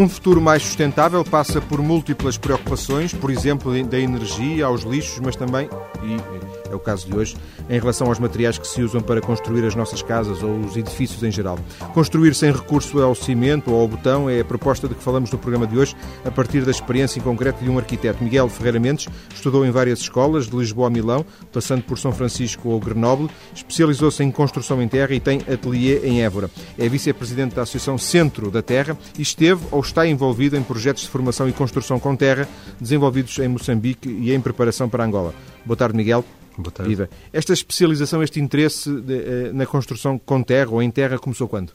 Um futuro mais sustentável passa por múltiplas preocupações, por exemplo, da energia, aos lixos, mas também, e é o caso de hoje, em relação aos materiais que se usam para construir as nossas casas ou os edifícios em geral. Construir sem recurso ao cimento ou ao botão é a proposta de que falamos no programa de hoje, a partir da experiência em concreto de um arquiteto. Miguel Ferreira Mendes estudou em várias escolas, de Lisboa a Milão, passando por São Francisco ou Grenoble, especializou-se em construção em terra e tem ateliê em Évora. É vice-presidente da Associação Centro da Terra e esteve ou está envolvido em projetos de formação e construção com terra desenvolvidos em Moçambique e em preparação para Angola. Boa tarde, Miguel. Boa tarde. Viva. Esta especialização, este interesse de, eh, na construção com terra ou em terra começou quando?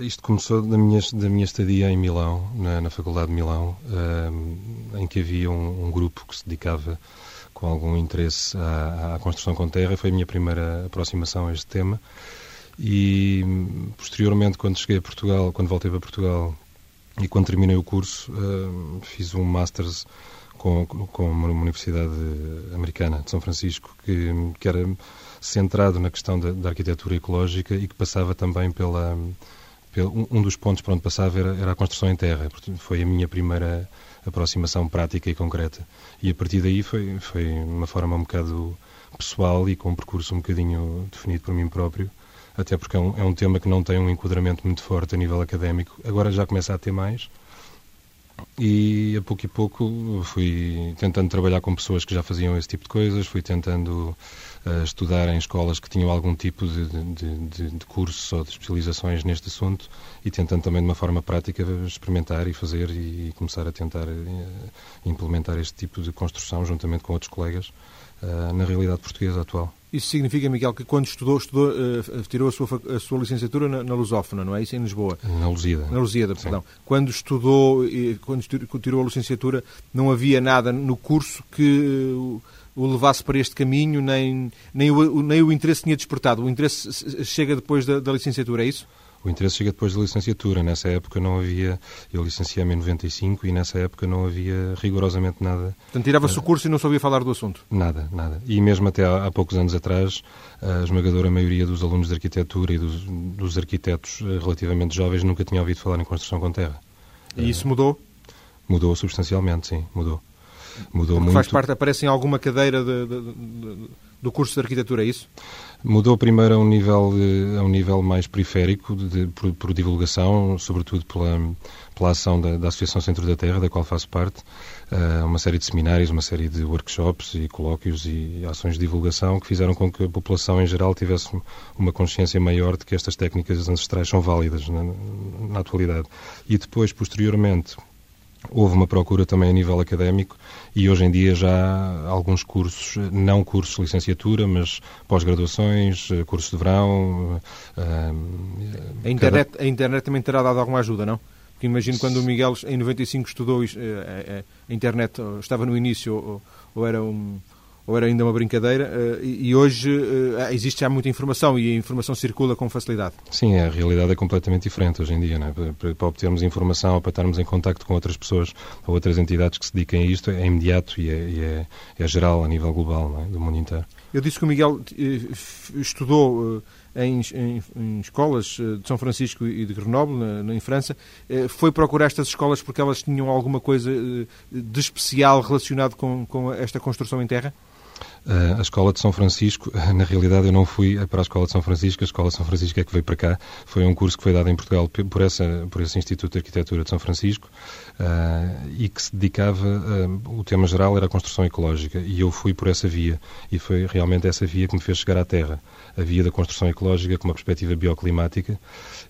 Isto começou da minha, da minha estadia em Milão, na, na Faculdade de Milão, um, eh, em que havia um, um, grupo que se dedicava com algum interesse à, à, construção com terra. Foi a minha primeira aproximação a este tema. E posteriormente, quando cheguei a Portugal, quando voltei para Portugal e quando terminei o curso, uh, fiz um Masters com, com uma universidade americana de São Francisco, que, que era centrado na questão da, da arquitetura ecológica e que passava também pela, um dos pontos para onde passava era, era a construção em terra. Foi a minha primeira aproximação prática e concreta. E a partir daí foi, foi uma forma um bocado pessoal e com um percurso um bocadinho definido por mim próprio até porque é um, é um tema que não tem um enquadramento muito forte a nível académico. Agora já começa a ter mais. E a pouco e pouco fui tentando trabalhar com pessoas que já faziam esse tipo de coisas, fui tentando uh, estudar em escolas que tinham algum tipo de, de, de, de cursos ou de especializações neste assunto e tentando também de uma forma prática experimentar e fazer e, e começar a tentar uh, implementar este tipo de construção juntamente com outros colegas uh, na realidade portuguesa atual. Isso significa, Miguel, que quando estudou, estudou uh, tirou a sua, a sua licenciatura na, na Lusófona, não é isso? Em Lisboa? Na Lusíada. Na Lusíada, perdão. Quando estudou, quando tirou a licenciatura, não havia nada no curso que uh, o levasse para este caminho, nem, nem, o, nem o interesse tinha despertado. O interesse chega depois da, da licenciatura, é isso? O interesse chega depois da licenciatura. Nessa época não havia. Eu licenciei-me em 95 e nessa época não havia rigorosamente nada. Portanto, tirava-se o curso e não sabia falar do assunto? Nada, nada. E mesmo até há, há poucos anos atrás, a esmagadora maioria dos alunos de arquitetura e dos, dos arquitetos eh, relativamente jovens nunca tinham ouvido falar em construção com terra. E isso mudou? Mudou substancialmente, sim, mudou. Mudou Porque muito. Faz parte, aparece em alguma cadeira de, de, de, do curso de arquitetura, é isso? Mudou primeiro a um nível, a um nível mais periférico, de, por, por, divulgação, sobretudo pela, pela ação da, da, Associação Centro da Terra, da qual faço parte, uh, uma série de seminários, uma série de workshops e colóquios e ações de divulgação que fizeram com que a população em geral tivesse uma consciência maior de que estas técnicas ancestrais são válidas na, na atualidade. E depois, posteriormente, Houve uma procura também a nível académico e hoje em dia já há alguns cursos, não cursos de licenciatura, mas pós-graduações, cursos de verão. Uh, a, internet, cada... a internet também terá dado alguma ajuda, não? Porque imagino quando o Miguel em 95 estudou, a internet estava no início ou, ou era um ou era ainda uma brincadeira, uh, e, hoje uh, existe já muita informação e a informação circula com facilidade. Sim, a realidade é completamente diferente hoje em dia. É? Para, para, obtermos informação ou para estarmos em contacto com outras pessoas ou outras entidades que se dediquem a isto é imediato e é, e é, é geral a nível global, é? do mundo inteiro. Eu disse que o Miguel eh, estudou em, em, em, escolas de São Francisco e de Grenoble, na, em França. Foi procurar estas escolas porque elas tinham alguma coisa de especial relacionado com, com esta construção em terra? Uh, a Escola de São Francisco, na realidade eu não fui para a Escola de São Francisco, a Escola de São Francisco é que veio para cá. Foi um curso que foi dado em Portugal por, essa, por esse Instituto de Arquitetura de São Francisco uh, e que se dedicava, uh, o tema geral era a construção ecológica e eu fui por essa via e foi realmente essa via que me fez chegar à Terra. A via da construção ecológica com uma perspectiva bioclimática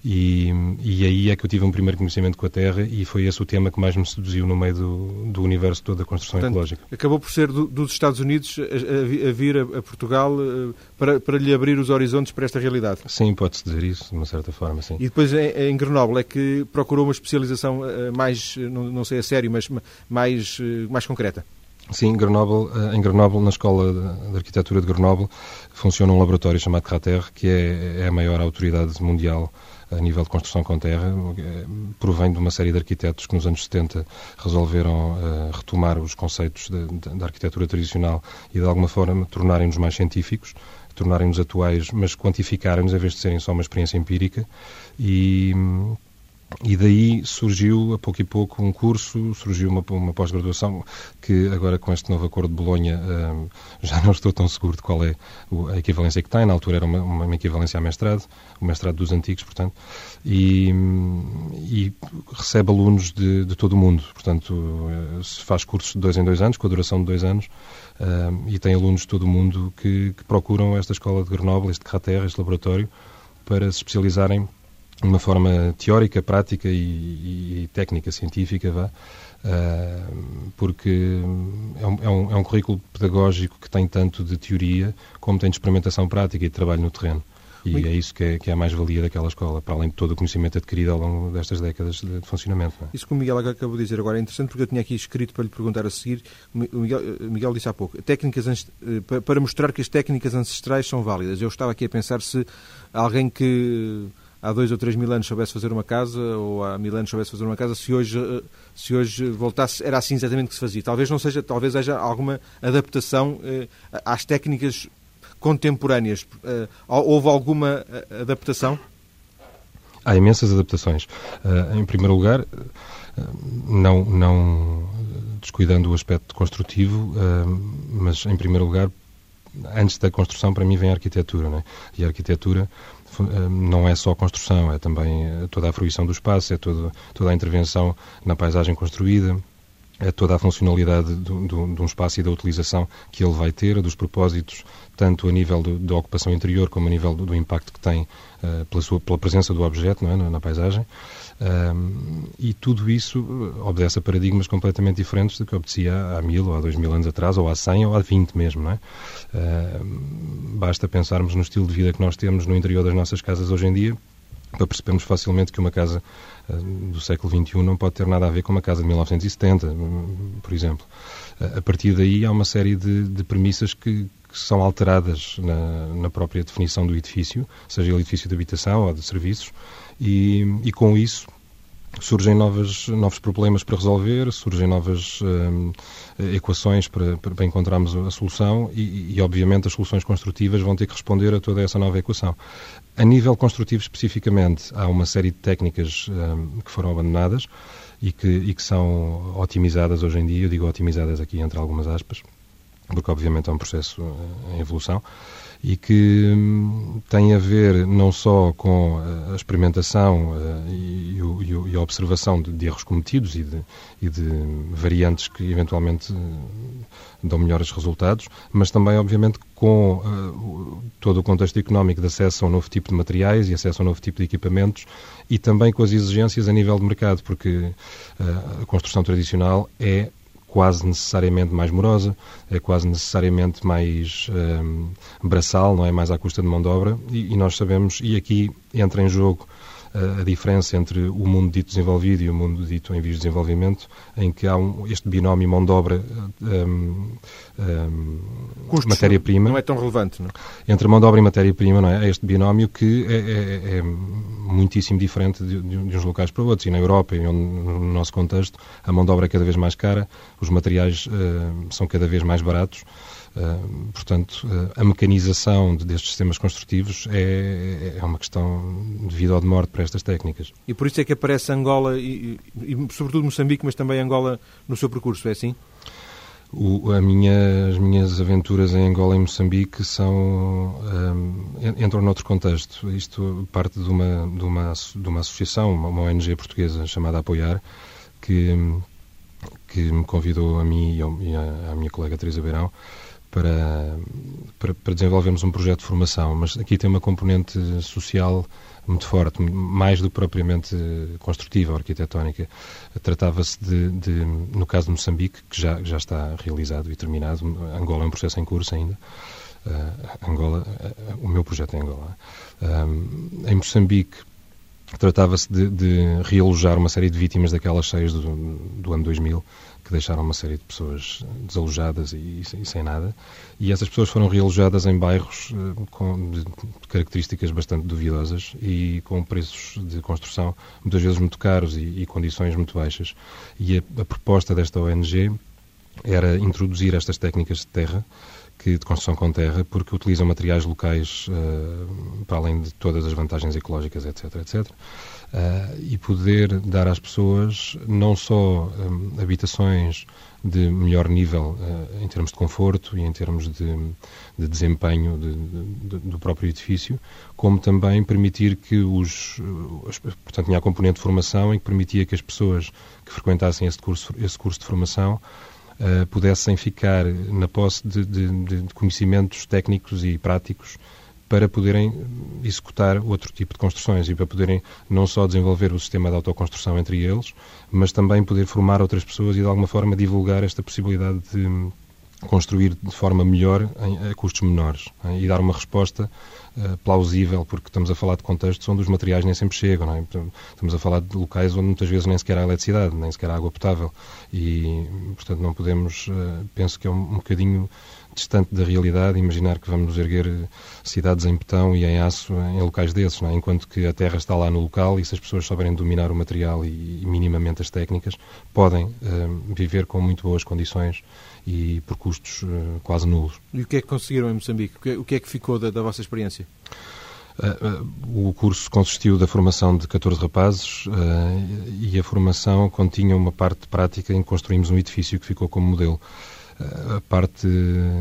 e, e aí é que eu tive um primeiro conhecimento com a Terra e foi esse o tema que mais me seduziu no meio do, do universo todo da construção Portanto, ecológica. Acabou por ser do, dos Estados Unidos a, vir a, a Portugal eh, para, para lhe abrir os horizontes para esta realidade. Sim, pode-se dizer isso, de uma certa forma, sim. E depois em, em Grenoble é que procurou uma especialização eh, mais, não, não sei a sério, mas mais, eh, mais concreta. Sim, Grenoble, em Grenoble, na Escola de Arquitetura de Grenoble, funciona um laboratório chamado Crater, que é, é a maior autoridade mundial a nível de construção com terra, provém de uma série de arquitetos que nos anos 70 resolveram uh, retomar os conceitos da arquitetura tradicional e de alguma forma tornarem-nos mais científicos, tornarem-nos atuais, mas quantificarem-nos em vez de serem só uma experiência empírica e E daí surgiu, a pouco e pouco, um curso, surgiu uma, uma pós-graduação que agora com este novo acordo de Bolonha um, já não estou tão seguro de qual é a equivalência que tem. Na altura era uma, uma equivalência a mestrado, o mestrado dos antigos, portanto, e, e recebe alunos de, de, todo o mundo. Portanto, eh, se faz cursos de dois em dois anos, com a duração de dois anos, um, e tem alunos de todo o mundo que, que procuram esta escola de Grenoble, este Crater, este laboratório, para se especializarem de uma forma teórica, prática e, e, técnica, científica, vá, uh, porque é um, é, um, é um, currículo pedagógico que tem tanto de teoria como tem de experimentação prática e de trabalho no terreno. E Muito... é isso que é, que é a mais-valia daquela escola, para além de todo o conhecimento adquirido ao longo destas décadas de, de funcionamento. É? Isso que o Miguel acabou de dizer agora é interessante porque eu tinha aqui escrito para lhe perguntar a seguir. O Miguel, Miguel disse há pouco, técnicas, eh, para mostrar que as técnicas ancestrais são válidas. Eu estava aqui a pensar se alguém que há dois ou três mil anos soubesse fazer uma casa, ou há mil anos soubesse fazer uma casa, se hoje, eh, se hoje voltasse, era assim exatamente que se fazia. Talvez não seja, talvez haja alguma adaptação eh, às técnicas contemporâneas. Eh, houve alguma adaptação? Há imensas adaptações. em primeiro lugar, não, não descuidando o aspecto construtivo, mas em primeiro lugar, antes da construção, para mim, vem a arquitetura. Né? E a arquitetura não é só a construção, é também eh, toda a fruição do espaço, é toda a intervenção na paisagem construída, é toda a funcionalidade do, do, de um espaço e da utilização que ele vai ter, dos propósitos, tanto a nível do, da ocupação interior como a nível do, impacto que tem uh, pela, sua, pela presença do objeto é, na, na, paisagem. Um, e tudo isso obedece a paradigmas completamente diferentes do que obedecia há mil ou há dois mil anos atrás, ou há cem ou há vinte mesmo. Não é? basta pensarmos no estilo de vida que nós temos no interior das nossas casas hoje em dia para percebermos facilmente que uma casa uh, do século XXI não pode ter nada a ver com uma casa de 1970, por exemplo. Uh, a partir daí há uma série de, de premissas que, que, são alteradas na, na, própria definição do edifício, seja ele edifício de habitação ou de serviços, e, e com isso surgem novas, novos problemas para resolver, surgem novas hum, equações para, para, encontrarmos a solução e, e, obviamente, as soluções construtivas vão ter que responder a toda essa nova equação. A nível construtivo, especificamente, há uma série de técnicas hum, que foram abandonadas e que, e que são otimizadas hoje em dia, eu digo otimizadas aqui entre algumas aspas, porque obviamente é um processo eh, em evolução, e que hum, tem a ver não só com a experimentação uh, e, a observação de, erros cometidos e de, e de variantes que eventualmente uh, dão melhores resultados, mas também, obviamente, com todo o contexto económico de acesso a um novo tipo de materiais e acesso a um novo tipo de equipamentos e também com as exigências a nível de mercado, porque a construção tradicional é quase necessariamente mais morosa, é quase necessariamente mais um, braçal, não é? Mais à custa de mão de obra, e, e nós sabemos, e aqui entra em jogo a diferença entre o mundo dito desenvolvido e o mundo dito em vias de desenvolvimento, em que há um, este binómio mão de obra um, um, matéria-prima. Não é tão relevante, não? É? Entre mão de obra e matéria-prima, não é? É este binómio que é, é, é muitíssimo diferente de, de, uns locais para outros. E na Europa, e no nosso contexto, a mão de obra é cada vez mais cara, os materiais uh, são cada vez mais baratos. Uh, portanto, uh, a mecanização de, destes sistemas construtivos é, é uma questão de vida ou de morte para estas técnicas. E por isso é que aparece Angola e, e, e sobretudo Moçambique, mas também Angola no seu percurso, é assim? O, minha, as minhas aventuras em Angola e Moçambique são um, entram noutro contexto. Isto parte de uma, de uma, de uma associação, uma ONG portuguesa chamada Apoiar, que, que me convidou a mim e à minha colega Teresa Beirão para, para, para, desenvolvermos um projeto de formação, mas aqui tem uma componente social muito forte, mais do que propriamente construtiva, arquitetónica. Tratava-se de, de, no caso de Moçambique, que já, já está realizado e terminado, Angola é um processo em curso ainda, uh, Angola, uh, o meu projeto é Angola. Em Moçambique, tratava-se de, de realojar uma série de vítimas daquelas cheias do, do ano 2000, que deixaram uma série de pessoas desalojadas e, e, sem nada. E essas pessoas foram realojadas em bairros uh, com de, características bastante duvidosas e com preços de construção muitas vezes muito caros e, e condições muito baixas. E a, a proposta desta ONG era introduzir estas técnicas de terra que de construção com terra, porque utilizam materiais locais uh, para além de todas as vantagens ecológicas, etc, etc. Uh, e poder dar às pessoas não só um, habitações de melhor nível uh, em termos de conforto e em termos de, de desempenho de, de, do próprio edifício, como também permitir que os. Portanto, tinha a componente de formação em que permitia que as pessoas que frequentassem esse curso, esse curso de formação uh, pudessem ficar na posse de, de conhecimentos técnicos e práticos para poderem executar outro tipo de construções e para poderem não só desenvolver o sistema de autoconstrução entre eles, mas também poder formar outras pessoas e de alguma forma divulgar esta possibilidade de construir de forma melhor em, a custos menores hein, e dar uma resposta uh, plausível, porque estamos a falar de contextos onde os materiais nem sempre chegam, é? estamos a falar de locais onde muitas vezes nem sequer há eletricidade, nem sequer há água potável e, portanto, não podemos, uh, penso que é um, um bocadinho distante da realidade imaginar que vamos erguer cidades em betão e em aço em locais desses, é? enquanto que a terra está lá no local e se as pessoas souberem dominar o material e, e minimamente as técnicas, podem uh, viver com muito boas condições e por custos uh, quase nulos. E o que é que conseguiram em Moçambique? O que é, o que, é que ficou da, da vossa experiência? Uh, o curso consistiu da formação de 14 rapazes uh, e a formação continha uma parte prática em que construímos um edifício que ficou como modelo a parte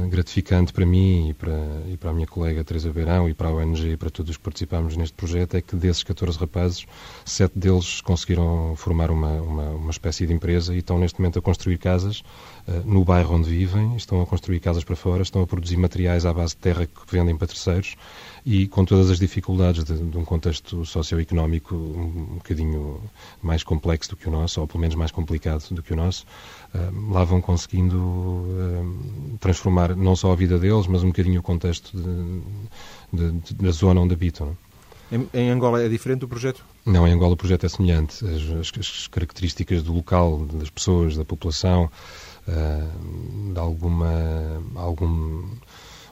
gratificante para mim e para, e para a minha colega Teresa Beirão e para a ONG e para todos os que participamos neste projeto é que desses 14 rapazes, sete deles conseguiram formar uma, uma, uma espécie de empresa e estão neste momento a construir casas uh, no bairro onde vivem, estão a construir casas para fora, estão a produzir materiais à base de terra que vendem para terceiros e com todas as dificuldades de, de um contexto socioeconómico um, bocadinho mais complexo do que o nosso, ou pelo menos mais complicado do que o nosso, uh, lá vão conseguindo uh, transformar não só a vida deles, mas um bocadinho o contexto de, de, da zona onde habitam. Em, em, Angola é diferente o projeto? Não, em Angola o projeto é semelhante. As, as características do local, das pessoas, da população, de alguma, algum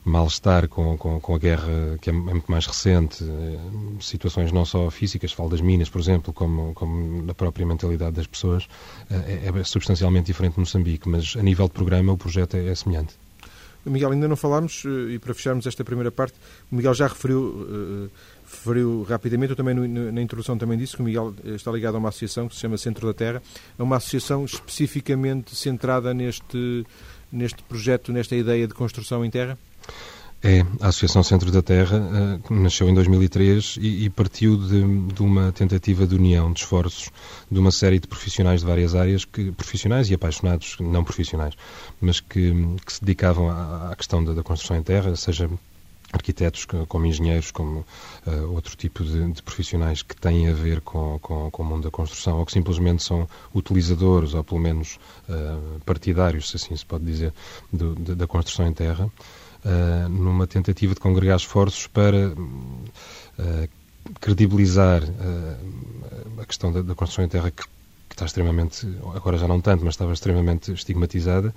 mal-estar com, com, com, a guerra que é, é muito mais recente, eh, situações não só físicas, falo das minas, por exemplo, como, como da própria mentalidade das pessoas, eh, é, é substancialmente diferente no Moçambique, mas a nível de programa o projeto é, é semelhante. Miguel, ainda não falámos, eh, e para fecharmos esta primeira parte, o Miguel já referiu, referiu rapidamente, eu também na introdução também disse que o Miguel está ligado a uma associação que se chama Centro da Terra, é uma associação especificamente centrada neste, neste projeto, nesta ideia de construção em terra? É, a Associação Centro da Terra uh, nasceu em 2003 e, e partiu de, de, uma tentativa de união de esforços de uma série de profissionais de várias áreas, que, profissionais e apaixonados, não profissionais, mas que, que se dedicavam à, à questão da, da, construção em terra, seja arquitetos como engenheiros, como uh, outro tipo de, de, profissionais que têm a ver com, com, com, o mundo da construção ou que simplesmente são utilizadores ou pelo menos uh, partidários, se assim se pode dizer, do, de, da construção em terra. Eh, numa tentativa de congregar esforços para uh, credibilizar uh, a questão da, da, construção em terra que, está extremamente, agora já não tanto, mas estava extremamente estigmatizada.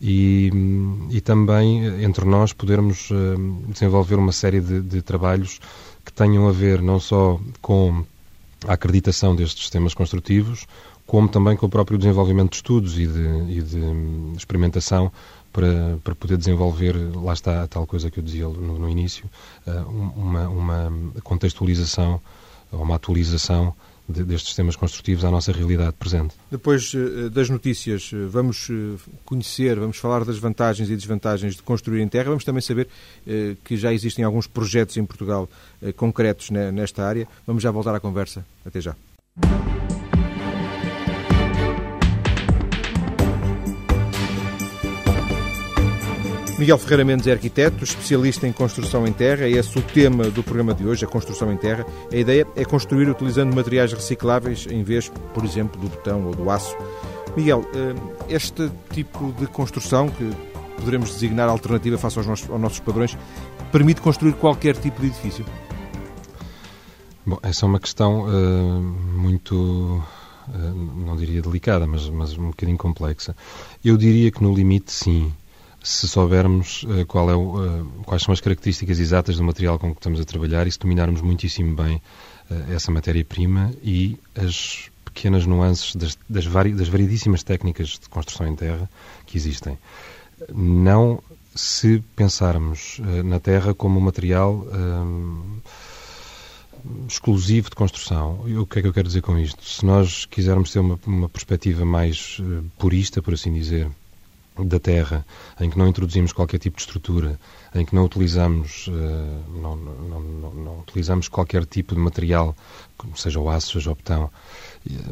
E, e também entre nós podermos desenvolver uma série de, de trabalhos que tenham a ver não só com a acreditação destes sistemas construtivos, como também com o próprio desenvolvimento de estudos e de, e de experimentação para, para poder desenvolver, lá está a tal coisa que eu dizia no, no início, eh, uma, uma contextualização, uma atualização destes sistemas construtivos à nossa realidade presente. Depois eh, das notícias, eh, vamos conhecer, vamos falar das vantagens e desvantagens de construir em terra. Vamos também saber que já existem alguns projetos em Portugal concretos nesta área. Vamos já voltar à conversa. Até já. Miguel Ferreira Mendes é arquiteto, especialista em construção em terra. É esse o tema do programa de hoje, a construção em terra. A ideia é construir utilizando materiais recicláveis em vez, por exemplo, do betão ou do aço. Miguel, eh, este tipo de construção, que poderemos designar alternativa face aos nossos, aos nossos padrões, permite construir qualquer tipo de edifício? Bom, essa é uma questão uh, muito, uh, não diria delicada, mas, mas um bocadinho complexa. Eu diria que no limite, sim se soubermos uh, qual é uh, quais são as características exatas do material com que estamos a trabalhar e se dominarmos muitíssimo bem uh, essa matéria-prima e as pequenas nuances das, das, vari, das variedíssimas técnicas de construção em terra que existem. Não se pensarmos na terra como um material exclusivo de construção. O que é que eu quero dizer com isto? Se nós quisermos ter uma, uma perspectiva mais purista, por assim dizer, da terra, em que não introduzimos qualquer tipo de estrutura, em que não utilizamos, uh, não, não, não, não, utilizamos qualquer tipo de material, seja o aço, seja o betão,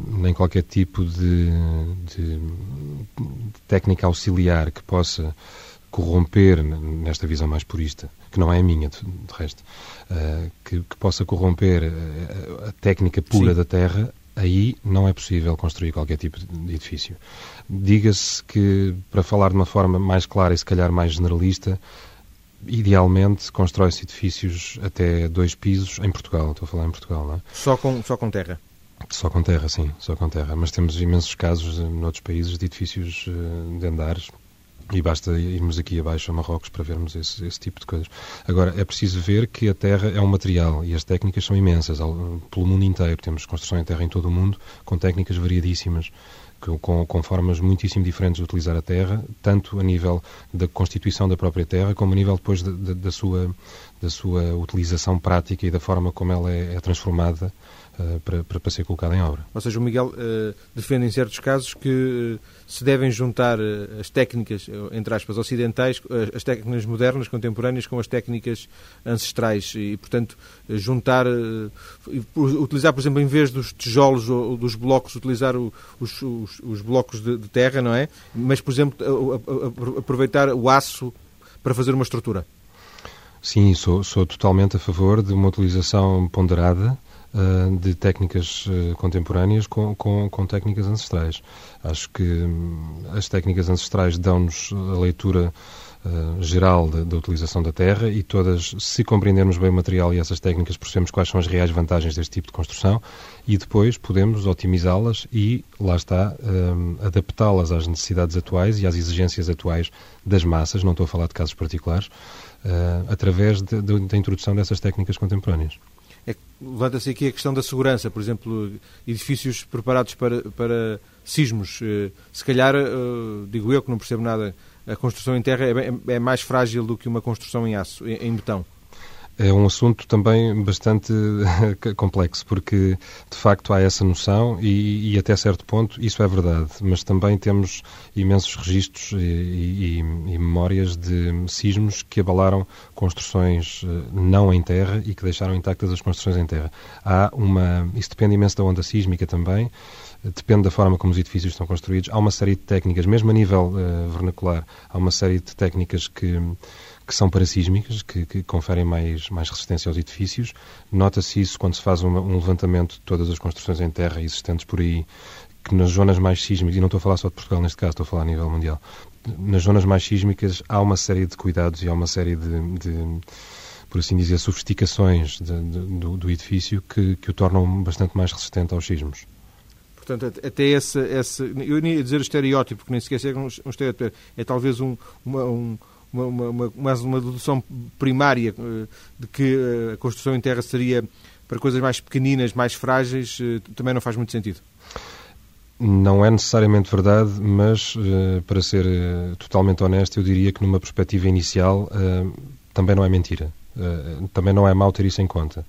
nem qualquer tipo de, de, técnica auxiliar que possa corromper, nesta visão mais purista, que não é a minha, de, de resto, uh, que, que, possa corromper a, a técnica pura Sim. da terra, aí não é possível construir qualquer tipo de edifício. Diga-se que, para falar de uma forma mais clara e se calhar mais generalista, idealmente constrói-se edifícios até dois pisos em Portugal. Estou a falar em Portugal, não é? Só com, só com terra? Só com terra, sim, só com terra. Mas temos imensos casos em outros países de edifícios eh, de andares, e basta irmos aqui abaixo a Marrocos para vermos esse, esse, tipo de coisas. Agora, é preciso ver que a terra é um material e as técnicas são imensas pelo mundo inteiro. Temos construção em terra em todo o mundo, com técnicas variadíssimas, com, com formas muitíssimo diferentes de utilizar a terra, tanto a nível da constituição da própria terra, como a nível depois de, de, da, sua, da sua utilização prática e da forma como ela é, é transformada para, para, ser colocada em obra. Ou seja, o Miguel uh, defende em certos casos que uh, se devem juntar as técnicas, entre aspas, ocidentais, as técnicas modernas, contemporâneas, com as técnicas ancestrais e, portanto, juntar, utilizar, por exemplo, em vez dos tijolos ou dos blocos, utilizar os, os, os blocos de, de, terra, não é? Mas, por exemplo, aproveitar o aço para fazer uma estrutura. Sim, sou, sou totalmente a favor de uma utilização ponderada uh, de técnicas uh, contemporâneas com, com, com, técnicas ancestrais. Acho que um, as técnicas ancestrais dão-nos a leitura uh, geral da, utilização da terra e todas, se compreendermos bem o material e essas técnicas, percebemos quais são as reais vantagens deste tipo de construção e depois podemos otimizá-las e, lá está, um, adaptá-las às necessidades atuais e às exigências atuais das massas, não estou a falar de casos particulares, através de, de, da introdução dessas técnicas contemporâneas é levanta-se aqui a questão da segurança, por exemplo, edifícios preparados para, para sismos. Eh, se calhar, eh, digo eu que não percebo nada, a construção em terra é, é mais frágil do que uma construção em aço, em betão é um assunto também bastante complexo, porque de facto há essa noção e, e, até certo ponto isso é verdade, mas também temos imensos registros e, e, e, memórias de sismos que abalaram construções eh, não em terra e que deixaram intactas as construções em terra. Há uma. Isso depende imenso da onda sísmica também depende da forma como os edifícios estão construídos. Há uma série de técnicas, mesmo a nível uh, vernacular, há uma série de técnicas que que são parasísmicas, que, que conferem mais, mais resistência aos edifícios. Nota-se isso quando se faz um, um levantamento de todas as construções em terra existentes por aí, que nas zonas mais sísmicas, e não estou a falar só de Portugal neste caso, estou a falar a nível mundial, nas zonas mais sísmicas há uma série de cuidados e há uma série de, de por assim dizer, sofisticações de, de, do, do, edifício que, que o tornam bastante mais resistente aos sismos. Portanto, até esse, esse eu ia dizer estereótipo, porque nem sequer é um, um estereótipo, é talvez um, uma, um, uma, uma, uma, uma dedução primária eh, de que eh, a construção em terra seria para coisas mais pequeninas, mais frágeis, eh, também não faz muito sentido. Não é necessariamente verdade, mas para ser totalmente honesto, eu diria que numa perspectiva inicial também não é mentira. Também não é mau ter isso em conta.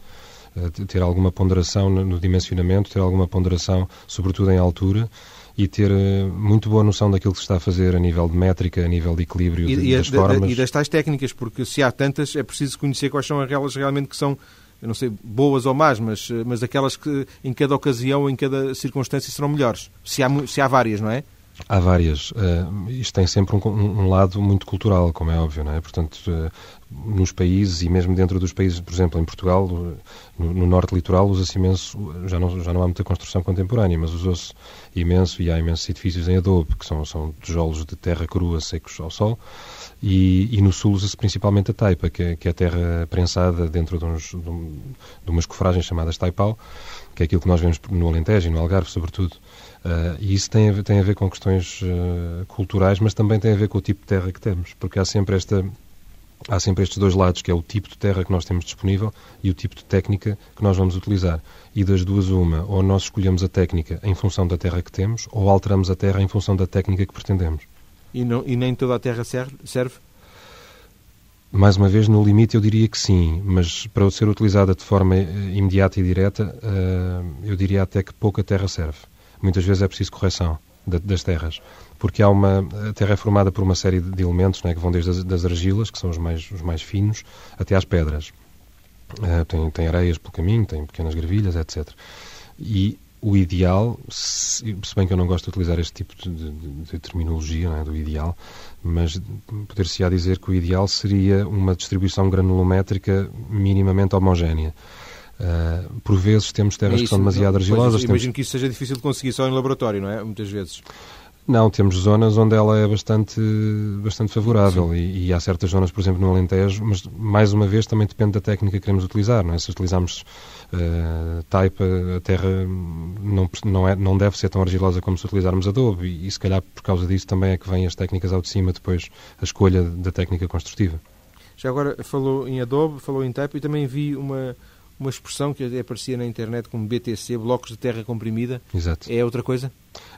Ter alguma ponderação no dimensionamento, ter alguma ponderação, sobretudo em altura, e ter eh, muito boa noção daquilo que se está a fazer a nível de métrica, a nível de equilíbrio e, de, das formas. E das tais técnicas, porque se há tantas, é preciso conhecer quais são aquelas realmente que são, eu não sei, boas ou más, mas, eh, mas aquelas que em cada ocasião, em cada circunstância serão melhores. Se há, se há várias, não é? Há várias. Uh, isto tem sempre um, um, lado muito cultural, como é óbvio, não é? Portanto, uh, nos países e mesmo dentro dos países, por exemplo, em Portugal, no, no norte litoral, usa-se imenso, já não, já não há muita construção contemporânea, mas usou-se imenso e há imensos edifícios em adobe, que são, são tijolos de terra crua secos ao sol, e, e no sul usa-se principalmente a taipa, que é, que é a terra prensada dentro de, uns, de, um, de umas cofragens chamadas taipau, que é aquilo que nós vemos no Alentejo e no Algarve, sobretudo. Uh, e isso tem a, ver, tem a ver com questões uh, culturais, mas também tem a ver com o tipo de terra que temos, porque há sempre esta há sempre estes dois lados, que é o tipo de terra que nós temos disponível e o tipo de técnica que nós vamos utilizar. E das duas, uma, ou nós escolhemos a técnica em função da terra que temos, ou alteramos a terra em função da técnica que pretendemos. E, não, e nem toda a terra serve? serve? Mais uma vez, no limite, eu diria que sim, mas para ser utilizada de forma eh, imediata e direta, eu diria até que pouca terra serve. Muitas vezes é preciso correção das terras, porque há uma a terra é formada por uma série de elementos né, que vão desde as das argilas, que são os mais, os mais finos, até às pedras. Uh, tem, tem areias pelo caminho, tem pequenas gravilhas, etc. E o ideal, se, bem que eu não gosto de utilizar este tipo de, de, de terminologia é, do ideal, mas poder-se-á dizer que o ideal seria uma distribuição granulométrica minimamente homogénea. Uh, por vezes temos terras é isso, que são demasiado argilosas. Pois, imagino temos... que isso seja difícil de conseguir só em laboratório, não é? Muitas vezes. Não, temos zonas onde ela é bastante, bastante favorável e, e, há certas zonas, por exemplo, no Alentejo, mas mais uma vez também depende da técnica que queremos utilizar. Não é? Se utilizarmos uh, taipa, a terra não, não, é, não deve ser tão argilosa como se utilizarmos adobe e, e se calhar por causa disso também é que vêm as técnicas ao de cima depois a escolha da técnica construtiva. Já agora falou em adobe, falou em taipa e também vi uma, uma expressão que aparecia na internet como BTC, blocos de terra comprimida. Exato. É outra coisa?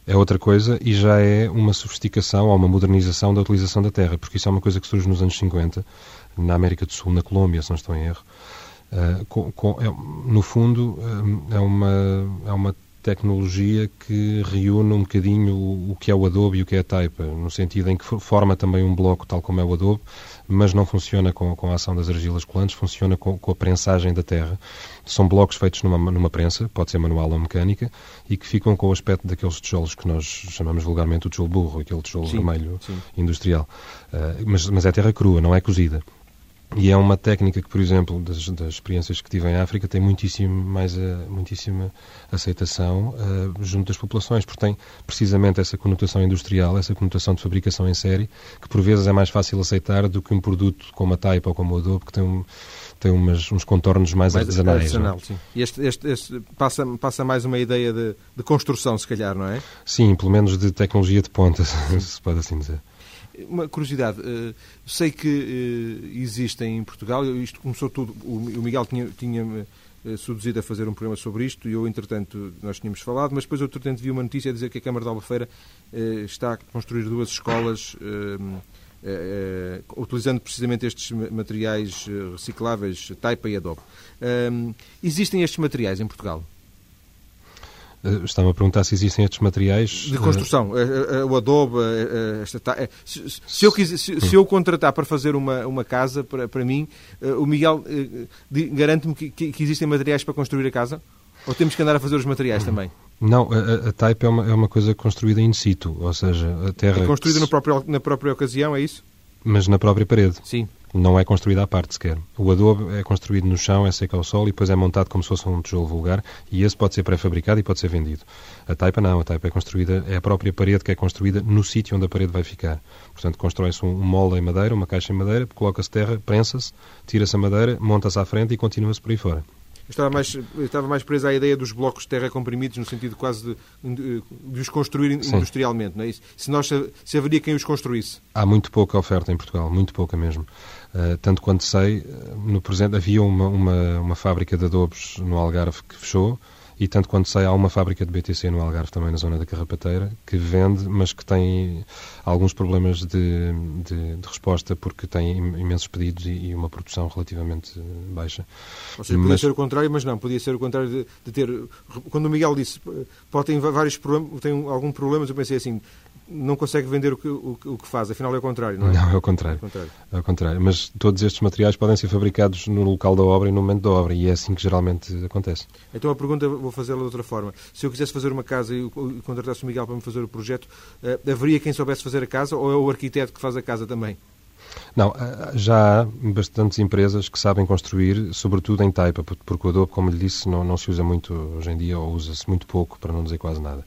É outra coisa e já é uma sofisticação ou uma modernização da utilização da terra, porque isso é uma coisa que surge nos anos 50, na América do Sul, na Colômbia, se não estou em erro. Uh, com, com, é, no fundo, é uma, é uma tecnologia que reúne um bocadinho o, que é o Adobe e o que é a Taipa, no sentido em que forma também um bloco tal como é o Adobe, mas não funciona com, com a ação das argilas colantes, funciona com, com, a prensagem da terra. São blocos feitos numa, numa prensa, pode ser manual ou mecânica, e que ficam com o aspecto daqueles tijolos que nós chamamos vulgarmente o tijolo burro, aquele tijolo sim, vermelho sim. industrial. Uh, mas, mas é terra crua, não é cozida. E é uma técnica que, por exemplo, das, das experiências que tive em África, tem muitíssimo mais a, eh, muitíssima aceitação uh, junto das populações, porque tem precisamente essa conotação industrial, essa conotação de fabricação em série, que por vezes é mais fácil aceitar do que um produto como a taipa ou como o adobe, que tem, um, tem umas, uns contornos mais, mais artesanais. É? Artesanal, sim. E este, este, este, passa, passa mais uma ideia de, de construção, se calhar, não é? Sim, pelo menos de tecnologia de ponta, se pode assim dizer. Uma curiosidade, uh, sei que uh, existem em Portugal, isto começou tudo, o, Miguel tinha, tinha uh, seduzido a fazer um programa sobre isto e eu, entretanto, nós tínhamos falado, mas depois eu, entretanto, vi uma notícia a dizer que a Câmara de Albufeira está a construir duas escolas utilizando precisamente estes materiais recicláveis, Taipa e Adobe. existem estes materiais em Portugal? Eh, estava a perguntar se existem estes materiais. De construção, eh, eh, o adobe. Esta, se, se, eu quiser, se, se, eu contratar para fazer uma, uma casa para, para mim, o Miguel garante-me que, que, existem materiais para construir a casa? Ou temos que andar a fazer os materiais também? Não, a, a type é uma, é uma coisa construída in situ, ou seja, a terra. É construída no próprio, na própria ocasião, é isso? Mas na própria parede. Sim não é construída à parte sequer. O adobe é construído no chão, é seco ao sol e depois é montado como se fosse um tijolo vulgar e esse pode ser pré-fabricado e pode ser vendido. A taipa não, a taipa é construída, é a própria parede que é construída no sítio onde a parede vai ficar. Portanto, constrói-se um molde em madeira, uma caixa em madeira, coloca-se terra, prensa-se, tira-se a madeira, monta-se à frente e continua-se por aí fora. Estava mais, estava mais preso à ideia dos blocos de terra comprimidos, no sentido quase de, de, de os construir industrialmente. Não é isso? Se, nós, se haveria quem os construísse? Há muito pouca oferta em Portugal, muito pouca mesmo. Uh, tanto quanto sei, no presente havia uma, uma, uma fábrica de adobos no Algarve que fechou, e tanto quanto sei, há uma fábrica de BTC no Algarve, também na zona da Carrapateira, que vende, mas que tem alguns problemas de, de, de resposta porque tem imensos pedidos e, e, uma produção relativamente baixa. Ou seja, podia mas... ser o contrário, mas não, podia ser o contrário de, de ter... Quando o Miguel disse, pode ter vários problemas, tem algum problema, eu pensei assim, não consegue vender o que, o, o, que faz, afinal é o contrário, não é? Não, é o contrário. É o contrário. É o contrário. Mas todos estes materiais podem ser fabricados no local da obra e no momento da obra, e é assim que geralmente acontece. Então a pergunta vou fazê-la de outra forma. Se eu quisesse fazer uma casa e contratasse o Miguel para me fazer o projeto, uh, haveria quem soubesse fazer a casa ou é o arquiteto que faz a casa também? Não, eh, já há bastantes empresas que sabem construir, sobretudo em taipa, porque o adobe, como lhe disse, não, não se usa muito hoje em dia, ou usa-se muito pouco, para não dizer quase nada.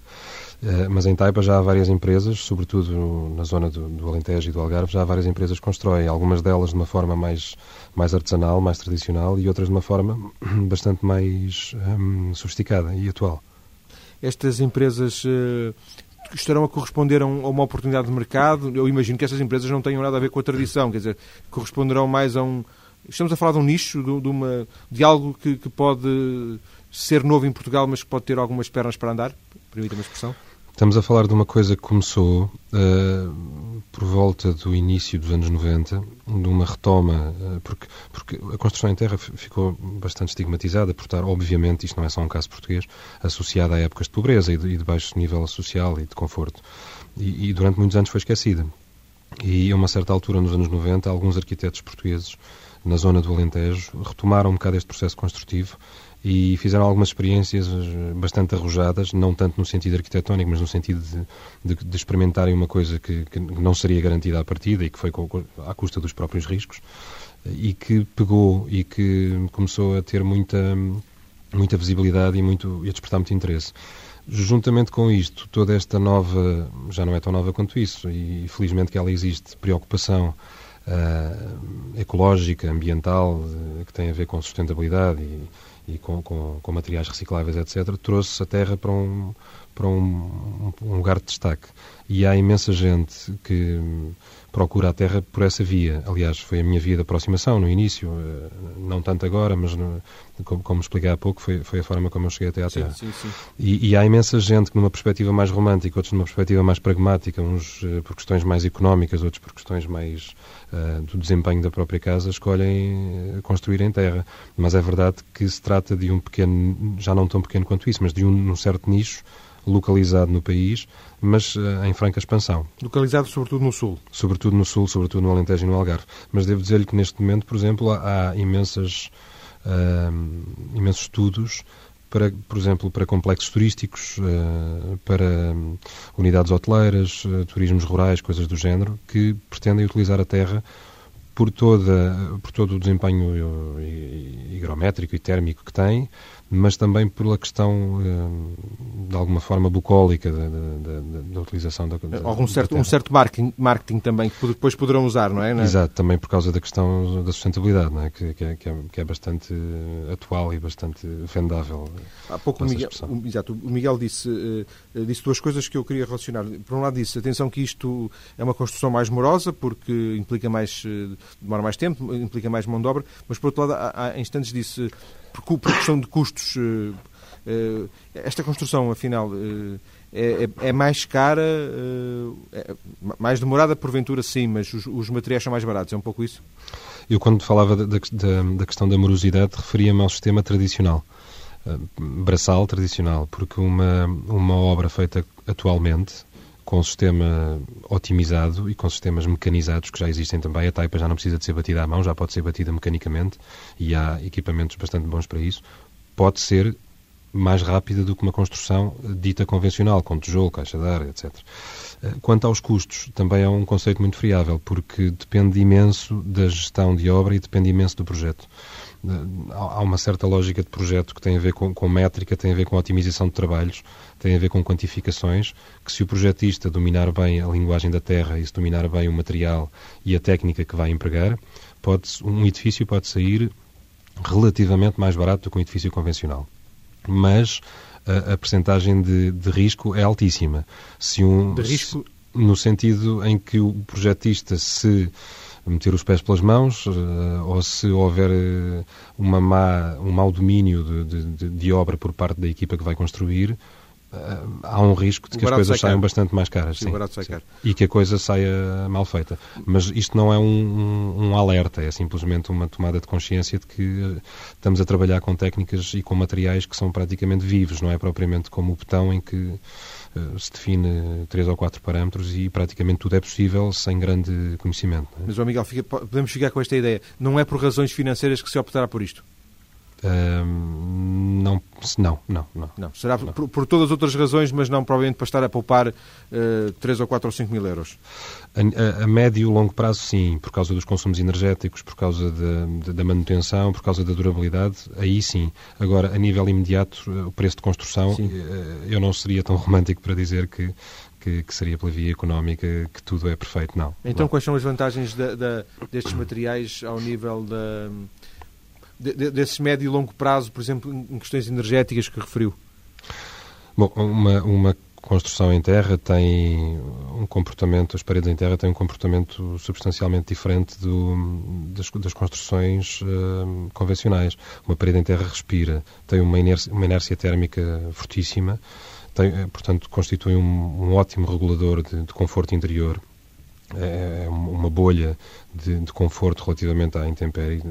Eh, mas em Taipa já há várias empresas, sobretudo na zona do, do, Alentejo e do Algarve, já há várias empresas que constroem, algumas delas de uma forma mais, mais artesanal, mais tradicional, e outras de uma forma bastante mais hum, sofisticada e atual. Estas empresas uh, estarão a corresponder a, um, uma oportunidade de mercado? Eu imagino que essas empresas não tenham nada a ver com a tradição, quer dizer, corresponderão mais a um... Estamos a falar de um nicho, de, uma, de algo que, que pode ser novo em Portugal, mas que pode ter algumas pernas para andar? Permita-me a expressão. Estamos a falar de uma coisa que começou uh, por volta do início dos anos 90, de uma retoma, uh, porque, porque a construção em terra ficou bastante estigmatizada por estar, obviamente, isto não é só um caso português, associada a épocas de pobreza e de, e de baixo nível social e de conforto. E, e durante muitos anos foi esquecida. E a uma certa altura, nos anos 90, alguns arquitetos portugueses na zona do Alentejo retomaram um bocado este processo construtivo e fizeram algumas experiências eh, bastante arrojadas, não tanto no sentido arquitetónico, mas no sentido de, de, de experimentarem uma coisa que, que, não seria garantida à partida e que foi com, à custa dos próprios riscos e que pegou e que começou a ter muita, muita visibilidade e, muito, e a despertar muito interesse. Juntamente com isto, toda esta nova, já não é tão nova quanto isso, e felizmente que ela existe, preocupação uh, ecológica, ambiental, uh, que tem a ver com sustentabilidade e, e com, com, com, materiais recicláveis, etc., trouxe a Terra para um, para um, um, lugar de destaque. E há imensa gente que procura a Terra por essa via. Aliás, foi a minha via de aproximação no início, eh, não tanto agora, mas no, como, como, expliquei há pouco, foi, foi a forma como eu cheguei até à Terra. Sim, sim, sim. E, e, há imensa gente que, numa perspectiva mais romântica, outros numa perspectiva mais pragmática, uns uh, por questões mais económicas, outros por questões mais uh, do desempenho da própria casa, escolhem construir em terra. Mas é verdade que se trata de um pequeno, já não tão pequeno quanto isso, mas de um, um certo nicho localizado no país, mas uh, em franca expansão. Localizado sobretudo no Sul? Sobretudo no Sul, sobretudo no Alentejo e no Algarve. Mas devo dizer-lhe que neste momento, por exemplo, há, há imensas, uh, imensos estudos para, por exemplo, para complexos turísticos, uh, para um, unidades hoteleiras, turismos rurais, coisas do género, que pretendem utilizar a terra por, toda, por todo o desempenho higrométrico e térmico que tem, mas também pela questão, eh, de alguma forma, bucólica da, da, da utilização da, Algum certo, um certo marketing, marketing também que depois poderão usar, não é? Não é? Exato, também por causa da questão da sustentabilidade, é? Que, que, é, que, é, é bastante atual e bastante vendável. Há pouco o Miguel, o, exato, o Miguel disse, disse duas coisas que eu queria relacionar. Por um lado disse, atenção que isto é uma construção mais morosa, porque implica mais, demora mais tempo, implica mais mão de obra, mas por outro lado, há, há instantes disse por, por questão de custos, eh, eh, esta construção, afinal, eh, é, é, é mais cara, é mais demorada, porventura sim, mas os, os, materiais são mais baratos, é um pouco isso? Eu, quando falava da, da, da questão da morosidade, referia-me ao sistema tradicional, braçal tradicional, porque uma, uma obra feita atualmente, com sistema otimizado e com sistemas mecanizados que já existem também. A taipa já não precisa de ser batida à mão, já pode ser batida mecanicamente e há equipamentos bastante bons para isso. Pode ser mais rápida do que uma construção dita convencional, com tijolo, caixa de ar, etc. Eh, quanto aos custos, também é um conceito muito friável, porque depende imenso da gestão de obra e depende imenso do projeto há uma certa lógica de projeto que tem a ver com, com, métrica, tem a ver com otimização de trabalhos, tem a ver com quantificações, que se o projetista dominar bem a linguagem da terra e se dominar bem o material e a técnica que vai empregar, pode, um edifício pode sair relativamente mais barato do que um edifício convencional. Mas a, a percentagem de, de, risco é altíssima. Se um, de risco? Se, no sentido em que o projetista se meter os pés pelas mãos, uh, ou se houver uh, uma má, um mau domínio de, de, de, obra por parte da equipa que vai construir, há um risco de que as coisas saiam bastante mais caras. Sim, sim, sim. E que a coisa saia mal feita. Mas isto não é um, um, alerta, é simplesmente uma tomada de consciência de que estamos a trabalhar com técnicas e com materiais que são praticamente vivos, não é propriamente como o betão em que eh, se define três ou quatro parâmetros e praticamente tudo é possível sem grande conhecimento. É? Mas, João Miguel, fica, podemos ficar com esta ideia. Não é por razões financeiras que se optará por isto? Não, não, não, não. não será não. Por, por, todas as outras razões, mas não provavelmente para estar a poupar uh, 3 ou 4 ou 5 mil euros. A, a, a, médio e longo prazo, sim, por causa dos consumos energéticos, por causa de, de, da manutenção, por causa da durabilidade, aí sim. Agora, a nível imediato, eh, o preço de construção, sim. Eh, eu não seria tão romântico para dizer que que, que, seria pela via económica que tudo é perfeito, não. Então, não. quais são as vantagens da, da, destes materiais ao nível da, de, desses médio e longo prazo, por exemplo, em questões energéticas que referiu? Bom, uma, uma construção em terra tem um comportamento, as paredes em terra têm um comportamento substancialmente diferente do, das, das, construções uh, convencionais. Uma parede em terra respira, tem uma inércia, uma inércia térmica fortíssima, tem, portanto, constitui um, um ótimo regulador de, de conforto interior é, uma bolha de, de, conforto relativamente à intempérie,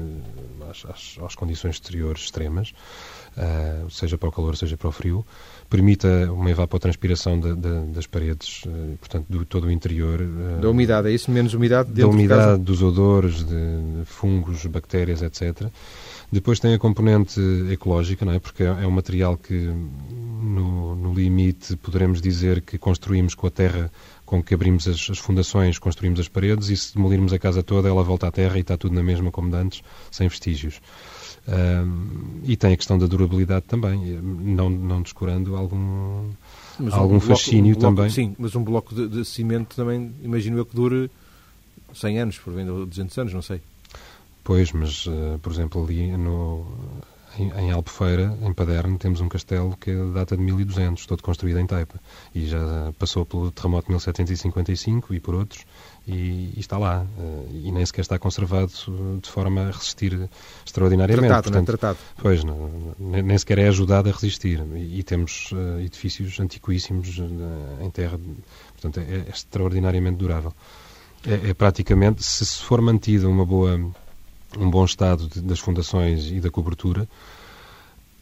às, às, às condições exteriores extremas, uh, seja para o calor, seja para o frio, permite uma evapotranspiração de, das paredes, uh, portanto, do todo o interior. Uh, da umidade, é isso? Menos umidade Da umidade, de dos odores, de, fungos, bactérias, etc. Depois tem a componente ecológica, não é? porque é, é um material que, no, no limite, poderemos dizer que construímos com a terra com que abrimos as, as, fundações, construímos as paredes e se demolirmos a casa toda, ela volta à terra e está tudo na mesma como antes, sem vestígios. Um, e tem a questão da durabilidade também, não, não descurando algum, mas algum um fascínio bloco, um bloco, também. Sim, mas um bloco de, de, cimento também, imagino eu que dure 100 anos, por venda, 200 anos, não sei. Pois, mas, uh, por exemplo, ali no, em, em Albufeira, em Paderno, temos um castelo que data de 1200, todo construído em taipa. E já passou pelo terremoto de 1755 e por outros, e, e está lá. Uh, e nem sequer está conservado de forma a resistir extraordinariamente. Tratado, Portanto, não é? Tratado. Pois, não, nem sequer é ajudado a resistir. E, e temos uh, edifícios antiquíssimos uh, em terra. Portanto, é, é extraordinariamente durável. É, é, praticamente, se for mantida uma boa um bom estado de, das fundações e da cobertura,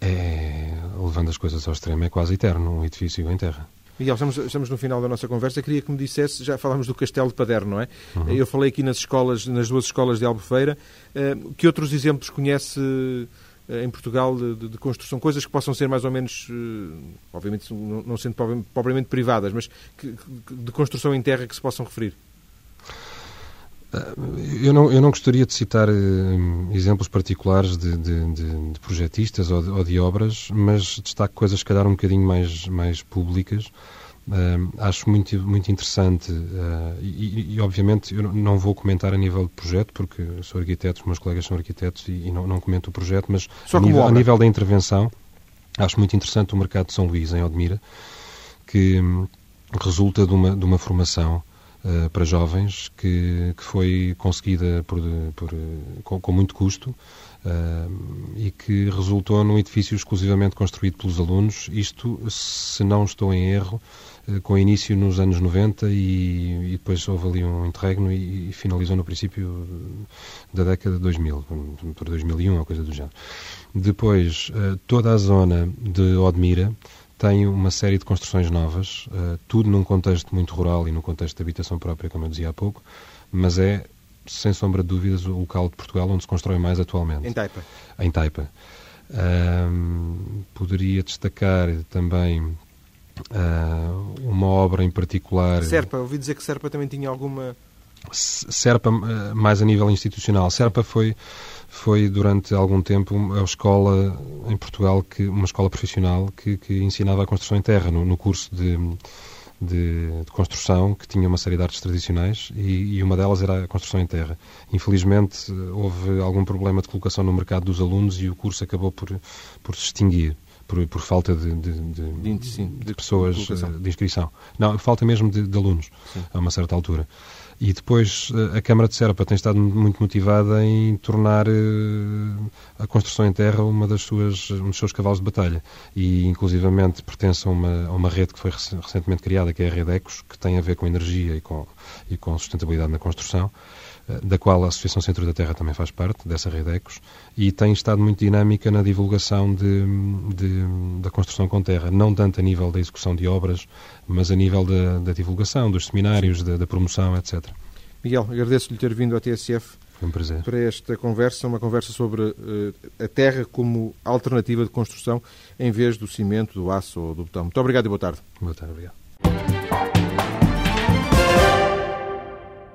é, levando as coisas ao extremo, é quase eterno um edifício em terra. Miguel, estamos, estamos, no final da nossa conversa. Queria que me dissesse, já falámos do Castelo de Paderno, não é? Uhum. Eu falei aqui nas escolas, nas duas escolas de Albufeira. Uh, que outros exemplos conhece uh, em Portugal de, de, de, construção? Coisas que possam ser mais ou menos, uh, obviamente não sendo propriamente privadas, mas que, de construção em terra que se possam referir? Eu não, eu não gostaria de citar uh, exemplos particulares de, de, de, de projetistas ou, ou de, obras, mas destaco coisas, se calhar, um bocadinho mais, mais públicas. Uh, acho muito, muito interessante uh, e, e, obviamente, eu não vou comentar a nível de projeto, porque sou arquiteto, os meus colegas são arquitetos e, e não, não comento o projeto, mas a nível, a nível, da intervenção, acho muito interessante o mercado de São Luís, em Odmira, que um, resulta de uma, de uma formação uh, para jovens que, que foi conseguida por, por com, com, muito custo uh, e que resultou num edifício exclusivamente construído pelos alunos. Isto, se não estou em erro, uh, com início nos anos 90 e, e depois houve ali um interregno e, e, finalizou no princípio da década de 2000, por 2001 ou coisa do género. Depois, toda a zona de Odmira tem uma série de construções novas, uh, tudo num contexto muito rural e num contexto de habitação própria, como eu dizia há pouco, mas é, sem sombra de dúvidas, o local de Portugal onde se constrói mais atualmente. Em Taipa. Em Taipa. Uh, poderia destacar também uh, uma obra em particular. Serpa, ouvi dizer que Serpa também tinha alguma. Serpa, eh, mais a nível institucional. Serpa foi foi durante algum tempo a escola em Portugal, que, uma escola profissional que, que ensinava a construção em terra, no, no curso de, de, de, construção, que tinha uma série de artes tradicionais e, e, uma delas era a construção em terra. Infelizmente, houve algum problema de colocação no mercado dos alunos e o curso acabou por, por se extinguir. Por, por falta de, de, de pessoas de inscrição. Não, falta mesmo de, alunos, Sim. a uma certa altura. E depois eh, a Câmara de Serpa tem estado muito motivada em tornar eh, a construção em terra uma das suas, um dos seus cavalos de batalha. E, inclusivamente, pertence a uma, a uma rede que foi recentemente criada, que é a Rede Ecos, que tem a ver com energia e com, e com sustentabilidade na construção eh, da qual a Associação Centro da Terra também faz parte, dessa rede Ecos, e tem estado muito dinâmica na divulgação de, de, da construção com terra, não tanto a nível da execução de obras, mas a nível da, da divulgação, dos seminários, da, da promoção, etc. Miguel, agradeço-lhe ter vindo à TSF Foi um prazer. para esta conversa, uma conversa sobre uh, a terra como alternativa de construção em vez do cimento, do aço ou do botão. Muito obrigado e boa tarde. Boa tarde, obrigado.